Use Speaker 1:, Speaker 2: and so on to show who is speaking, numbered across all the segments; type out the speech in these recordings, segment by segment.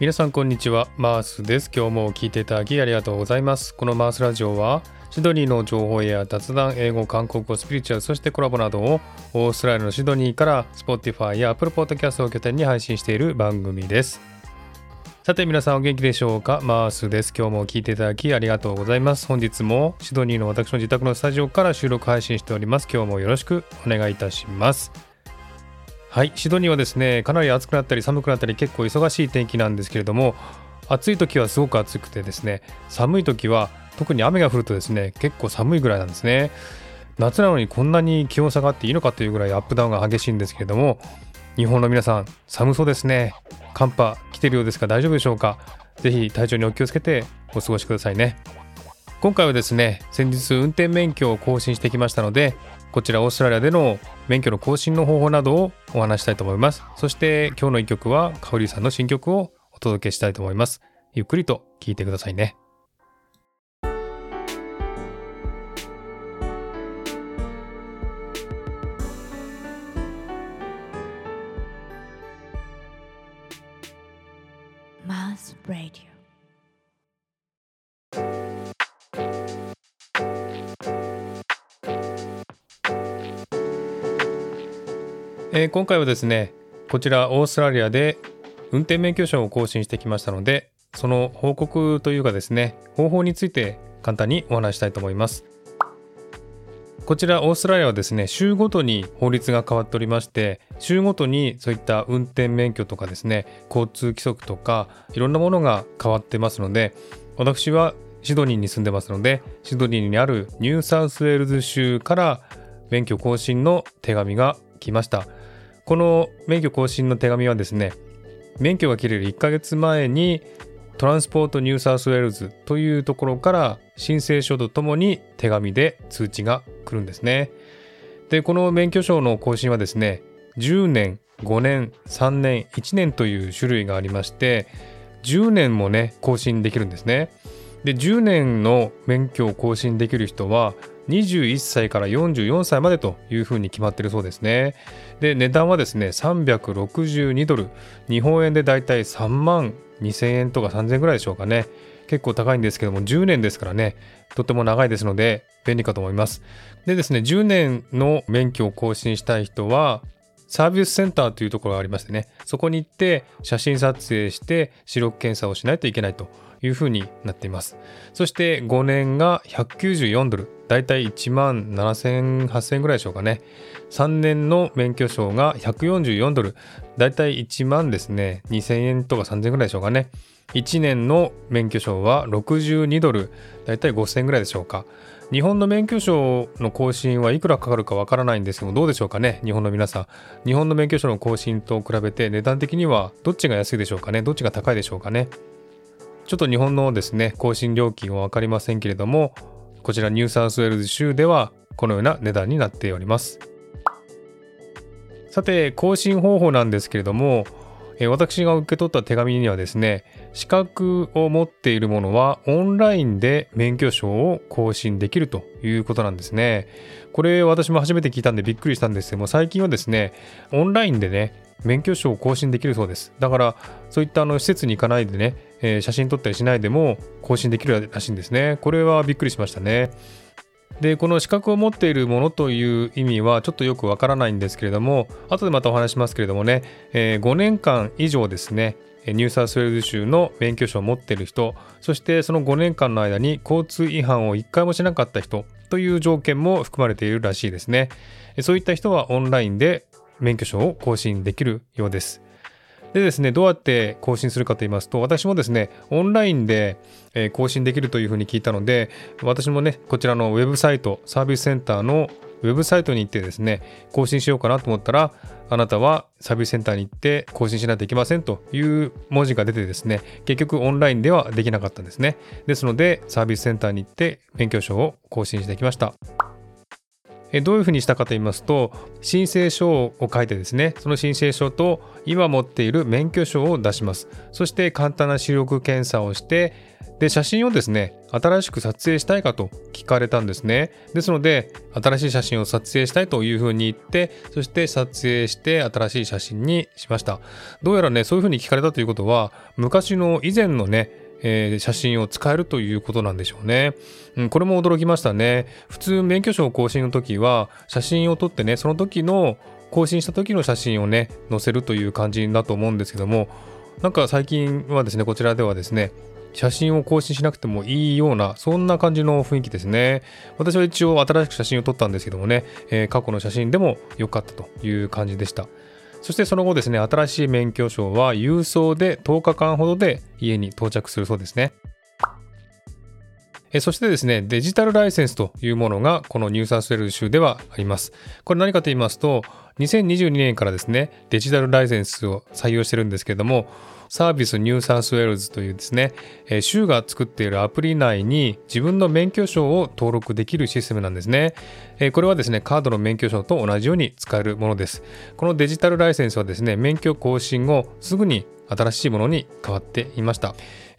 Speaker 1: 皆さんこんにちは。マースです。今日も聞いていただきありがとうございます。このマースラジオはシドニーの情報や雑談英語韓国語スピリチュアルそしてコラボなどをオーストラリアのシドニーから Spotify や Apple Podcast を拠点に配信している番組です。さて皆さんお元気でしょうか？マースです。今日も聞いていただきありがとうございます。本日もシドニーの私の自宅のスタジオから収録配信しております。今日もよろしくお願いいたします。はいシドニーはですねかなり暑くなったり寒くなったり結構忙しい天気なんですけれども暑い時はすごく暑くてですね寒い時は特に雨が降るとですね結構寒いぐらいなんですね。夏なのにこんなに気温下がっていいのかというぐらいアップダウンが激しいんですけれども日本の皆さん寒そうですね。寒波来てるようですが大丈夫でしょうか？ぜひ体調にお気をつけてお過ごしくださいね。今回はですね先日運転免許を更新してきましたのでこちらオーストラリアでの免許の更新の方法などをお話したいと思います。そして今日の一曲はかおりさんの新曲をお届けしたいと思います。ゆっくりと聴いてくださいね。
Speaker 2: Mars Radio.
Speaker 1: えー今回はですねこちらオーストラリアで運転免許証を更新してきましたのでその報告というかですね方法について簡単にお話したいと思います。こちらオーストラリアはですね州ごとに法律が変わっておりまして州ごとにそういった運転免許とかですね交通規則とかいろんなものが変わってますので私はシドニーに住んでますのでシドニーにあるニューサウスウェールズ州から免許更新の手紙が来ました。この免許更新の手紙はですね免許が切れる1ヶ月前にトランスポートニューサウスウェールズというところから申請書とともに手紙で通知が来るんですね。で、この免許証の更新はですね、10年、5年、3年、1年という種類がありまして、10年もね、更新できるんですね。で、10年の免許を更新できる人は、21歳から44歳までというふうに決まっているそうですね。で、値段はですね、362ドル、日本円でだいたい3万2000円とか3000円ぐらいでしょうかね。結構高いんですけども、10年ですからね、とても長いですので、便利かと思います。でですね、10年の免許を更新したい人は、サービスセンターというところがありましてね、そこに行って写真撮影して視力検査をしないといけないというふうになっています。そして5年が194ドル、だいたい1万7000、8000円ぐらいでしょうかね。3年の免許証が144ドル、だいたい1万ですね、2000円とか3000円ぐらいでしょうかね。1年の免許証は62ドル、だいたい5000円ぐらいでしょうか。日本の免許証の更新はいくらかかるかわからないんですけど、どうでしょうかね、日本の皆さん。日本の免許証の更新と比べて値段的にはどっちが安いでしょうかね、どっちが高いでしょうかね。ちょっと日本のですね、更新料金は分かりませんけれども、こちらニューサウスウェールズ州ではこのような値段になっております。さて、更新方法なんですけれども、私が受け取った手紙にはですね、資格を持っているものはオンラインで免許証を更新できるということなんですね。これ私も初めて聞いたんでびっくりしたんですけども、最近はですね、オンラインでね、免許証を更新できるそうです。だから、そういったあの施設に行かないでね、えー写真撮ったりしないでも更新できるらしいんですね。これはびっくりしましたね。でこの資格を持っているものという意味はちょっとよくわからないんですけれども後でまたお話しますけれどもね、えー5年間以上ですね。ニューサウスウェルズ州の免許証を持っている人。そしてその5年間の間に交通違反を1回もしなかった人という条件も含まれているらしいですね。そういった人はオンラインで免許証を更新できるようです。でですね、どうやって更新するかと言いますと、私もですね、オンラインで更新できるというふうに聞いたので、私もね、こちらのウェブサイト、サービスセンターのウェブサイトに行ってですね、更新しようかなと思ったら、あなたはサービスセンターに行って更新しないといけませんという文字が出てですね、結局オンラインではできなかったんですね。ですので、サービスセンターに行って免許証を更新してきました。どういうふうにしたかと言いますと申請書を書いてですねその申請書と今持っている免許証を出します。そして簡単な視力検査をしてで写真をですね新しく撮影したいかと聞かれたんですね。ですので新しい写真を撮影したいというふうに言ってそして撮影して新しい写真にしました。どうやらねそういうふうに聞かれたということは昔の以前のねえー、写真を使えるということなんでしょうね、うん。これも驚きましたね。普通免許証更新の時は写真を撮ってね、その時の更新した時の写真をね、載せるという感じだと思うんですけども、なんか最近はですね、こちらではですね、写真を更新しなくてもいいような、そんな感じの雰囲気ですね。私は一応新しく写真を撮ったんですけどもね、えー、過去の写真でも良かったという感じでした。そしてその後ですね、新しい免許証は郵送で10日間ほどで家に到着するそうですね。そしてですね、デジタルライセンスというものがこのニューサウスウェル州ではあります。これ何かと言いますと、2022年からですね、デジタルライセンスを採用してるんですけれども、サービスニューサウスウェールズというですね、え州が作っているアプリ内に自分の免許証を登録できるシステムなんですね。えこれはですね、カードの免許証と同じように使えるものです。このデジタルライセンスはですね、免許更新後すぐに新しいものに変わっていました。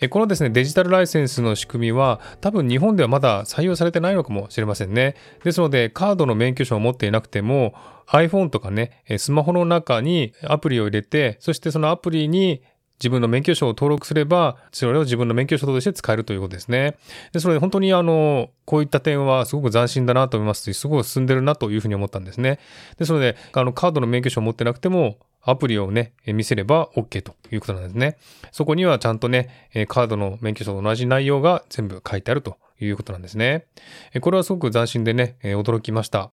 Speaker 1: このですね、デジタルライセンスの仕組みは多分日本ではまだ採用されてないのかもしれませんね。ですので、カードの免許証を持っていなくても iPhone とかね、スマホの中にアプリを入れて、そしてそのアプリに自分の免許証を登録すれば、それを自分の免許証として使えるということですね。ですので、本当にあの、こういった点はすごく斬新だなと思いますし、すごく進んでるなというふうに思ったんですね。ですので、あの、カードの免許証を持ってなくても、アプリをね、見せれば OK ということなんですね。そこにはちゃんとね、カードの免許証と同じ内容が全部書いてあるということなんですね。これはすごく斬新でね、驚きました。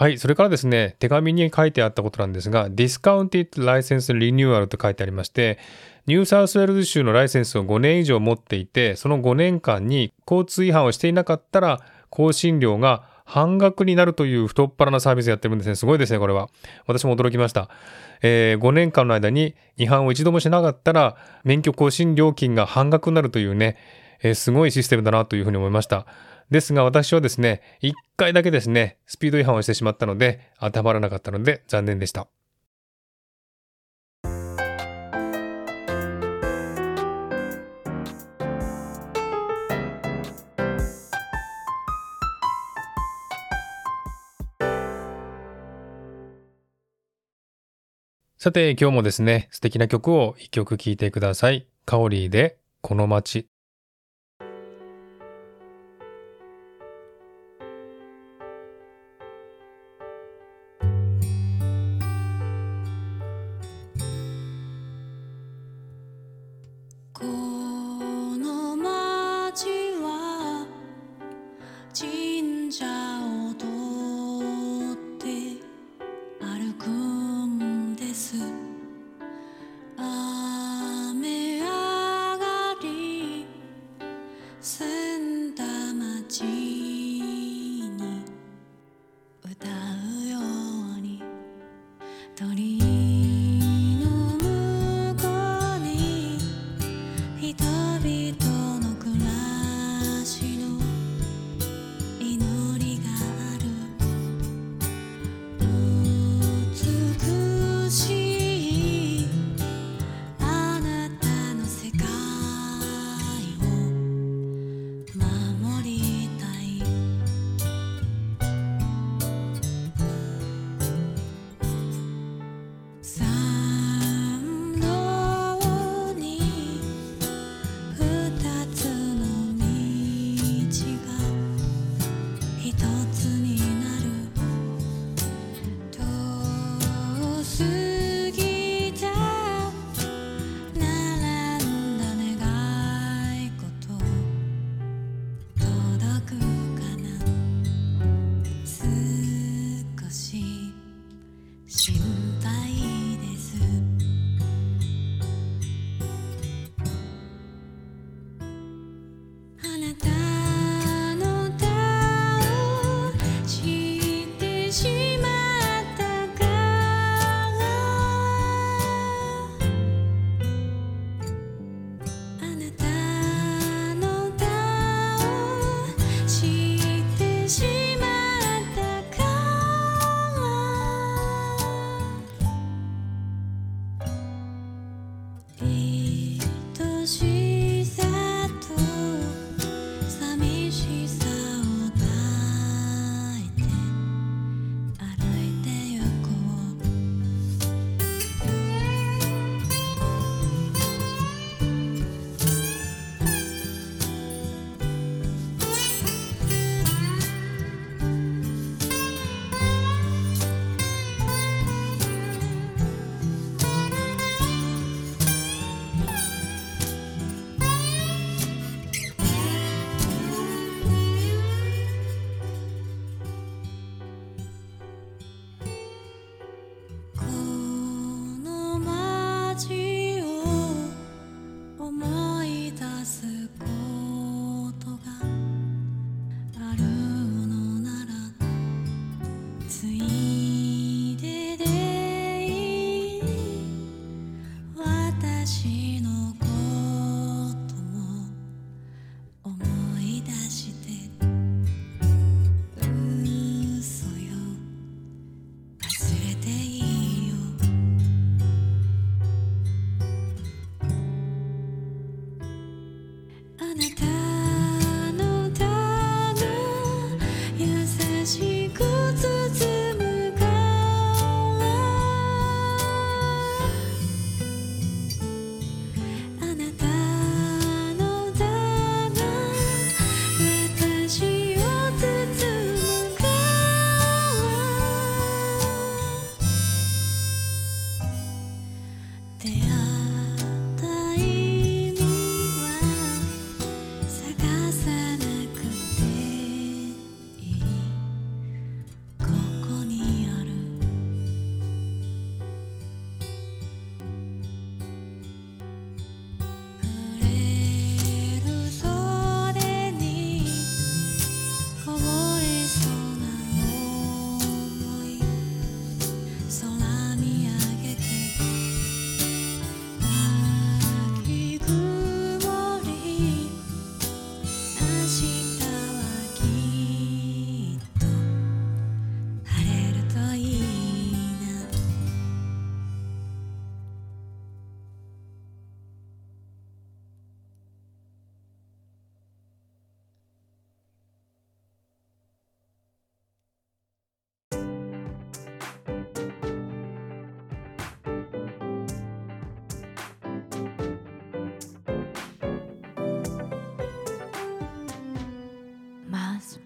Speaker 1: はい。それからですね、手紙に書いてあったことなんですが、Discounted License Renewal と書いてありまして、ニューサウスウェルズ州のライセンスを5年以上持っていて、その5年間に交通違反をしていなかったら、更新料が半額になるという太っ腹なサービスやってるんですね。すごいですね、これは。私も驚きました。えー、5年間の間に違反を一度もしなかったら、免許更新料金が半額になるというね、えー、すごいシステムだなというふうに思いました。ですが私はですね、一回だけですね、スピード違反をしてしまったので、当てはまらなかったので残念でした。さて、今日もですね、素敵な曲を一曲聴いてください。カオリーで、この街。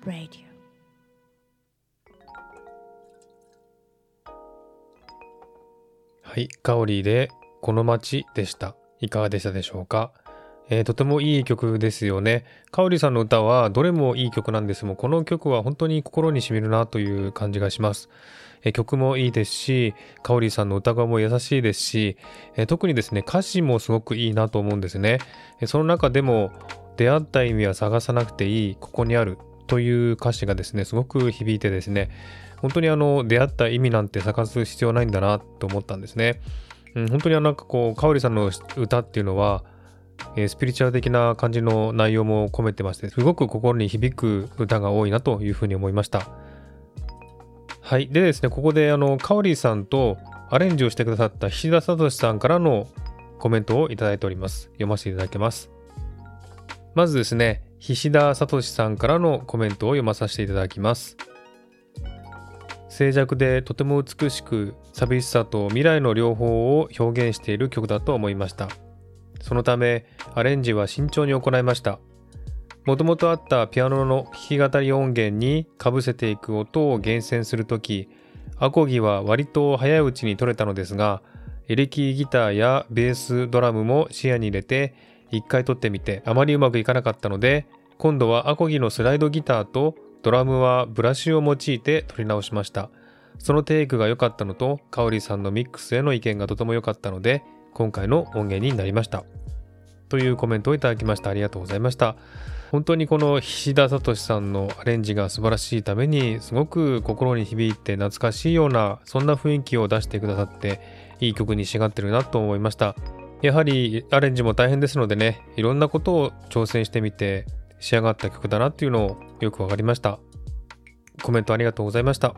Speaker 2: Radio.
Speaker 1: はい、カオリーでこの街でした。いかがでしたでしょうか、えーとてもいい曲ですよね。カオリさんの歌はどれもいい曲なんですもこの曲は本当に心に染みるなという感じがします。え曲もいいですし、カオリーさんの歌声も優しいですし、え特にですね、歌詞もすごくいいなと思うんですね。えその中でも、出会った意味は探さなくていい、ここにあるという歌詞がですね、すごく響いてですね、本当にあの出会った意味なんて探す必要ないんだなと思ったんですね。うん、本当にあのなんかこう、かおりさんの歌っていうのは、えースピリチュアル的な感じの内容も込めてまして、すごく心に響く歌が多いなというふうに思いました。はい。でですね、ここであの、かおりさんとアレンジをしてくださった菱田聡さんからのコメントをいただいております。読ませていただきます。まずですね、菱田聡さんからのコメントを読まさせていただきます。静寂でとても美しく寂しさと未来の両方を表現している曲だと思いましたそのためアレンジは慎重に行いましたもともとあったピアノの弾き語り音源にかぶせていく音を厳選するときアコギは割と早いうちに取れたのですがエレキギターやベースドラムも視野に入れて一回取ってみてあまりうまくいかなかったので今度はアコギのスライドギターとドラムはブラシを用いて取り直しました。そのテイクが良かったのと、カオリさんのミックスへの意見がとても良かったので、今回の音源になりました。というコメントをいただきました。ありがとうございました。本当にこの菱田聡さんのアレンジが素晴らしいために、すごく心に響いて懐かしいような、そんな雰囲気を出してくださって、いい曲に仕上がってるなと思いました。やはりアレンジも大変ですのでね、いろんなことを挑戦してみて、仕上がった曲だなっていうのをよくわかりました。コメントありがとうございました。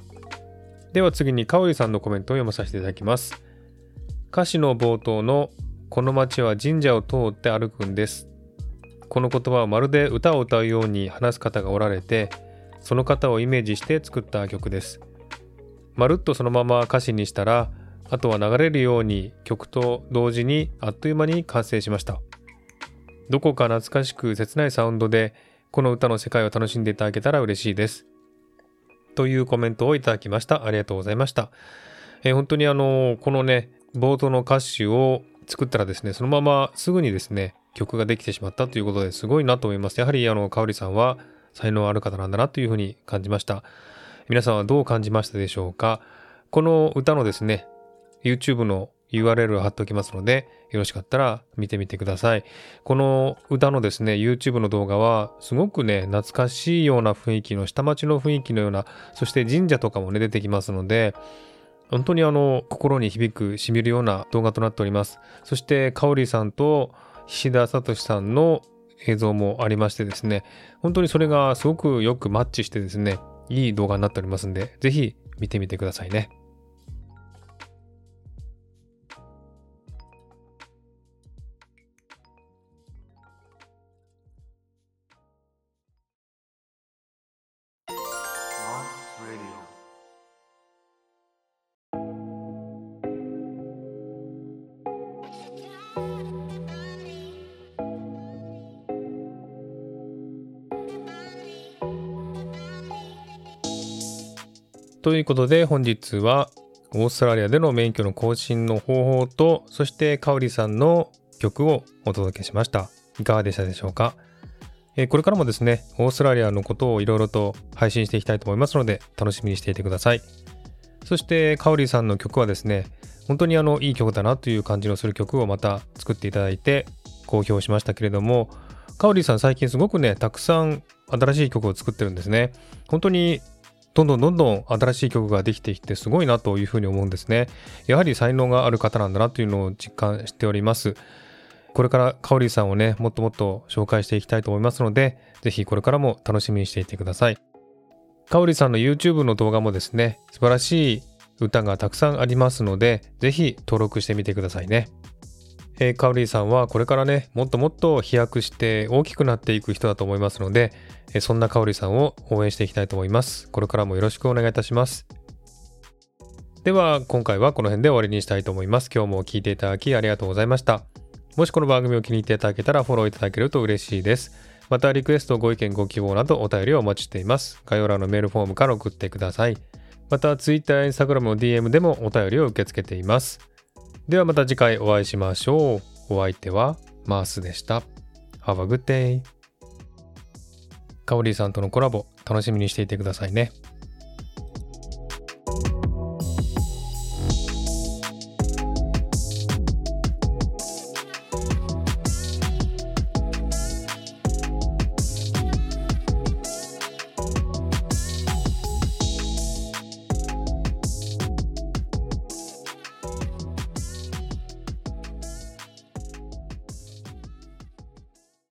Speaker 1: では次にかおりさんのコメントを読まさせていただきます。歌詞の冒頭のこの街は神社を通って歩くんです。この言葉はまるで歌を歌うように話す方がおられて、その方をイメージして作った曲です。まるっとそのまま歌詞にしたら、あとは流れるように曲と同時にあっという間に完成しました。どこか懐かしく切ないサウンドで、この歌の世界を楽しんでいただけたら嬉しいです。というコメントをいただきました。ありがとうございました。えー本当にあの、このね、冒頭の歌詞を作ったらですね、そのまますぐにですね、曲ができてしまったということですごいなと思います。やはりあの、かおりさんは才能ある方なんだなというふうに感じました。皆さんはどう感じましたでしょうか？この歌のですね、YouTube の URL を貼っておきますので、よろしかったら見てみてください。この歌のですね、YouTube の動画は、すごくね、懐かしいような雰囲気の、下町の雰囲気のような、そして神社とかもね、出てきますので、本当にあの、心に響く、しみるような動画となっております。そして、かおりさんと菱田聡さんの映像もありましてですね、本当にそれがすごくよくマッチしてですね、いい動画になっておりますんで、ぜひ見てみてくださいね。ということで本日はオーストラリアでの免許の更新の方法とそしてかおりさんの曲をお届けしました。いかがでしたでしょうか、えこれからもですねオーストラリアのことをいろいろと配信していきたいと思いますので楽しみにしていてください。そしてかおりさんの曲はですね本当にあのいい曲だなという感じのする曲をまた作っていただいて公表しましたけれどもかおりさん最近すごくねたくさん新しい曲を作ってるんですね。本当にどんどんどんどん新しい曲ができてきてすごいなというふうに思うんですね。やはり才能がある方なんだなというのを実感しております。これからかおりさんをね、もっともっと紹介していきたいと思いますので、ぜひこれからも楽しみにしていてください。かおりさんの YouTube の動画もですね、素晴らしい歌がたくさんありますので、ぜひ登録してみてくださいね。えー、かおりさんはこれからね、もっともっと飛躍して大きくなっていく人だと思いますので、えーそんなかおりさんを応援していきたいと思います。これからもよろしくお願いいたします。では、今回はこの辺で終わりにしたいと思います。今日も聞いていただきありがとうございました。もしこの番組を気に入っていただけたらフォローいただけると嬉しいです。またリクエスト、ご意見、ご希望などお便りをお待ちしています。概要欄のメールフォームから送ってください。また Twitter や Instagram の DM でもお便りを受け付けています。ではまた次回お会いしましょう。お相手はマースでした。Have a good day. カオリーさんとのコラボ楽しみにしていてくださいね。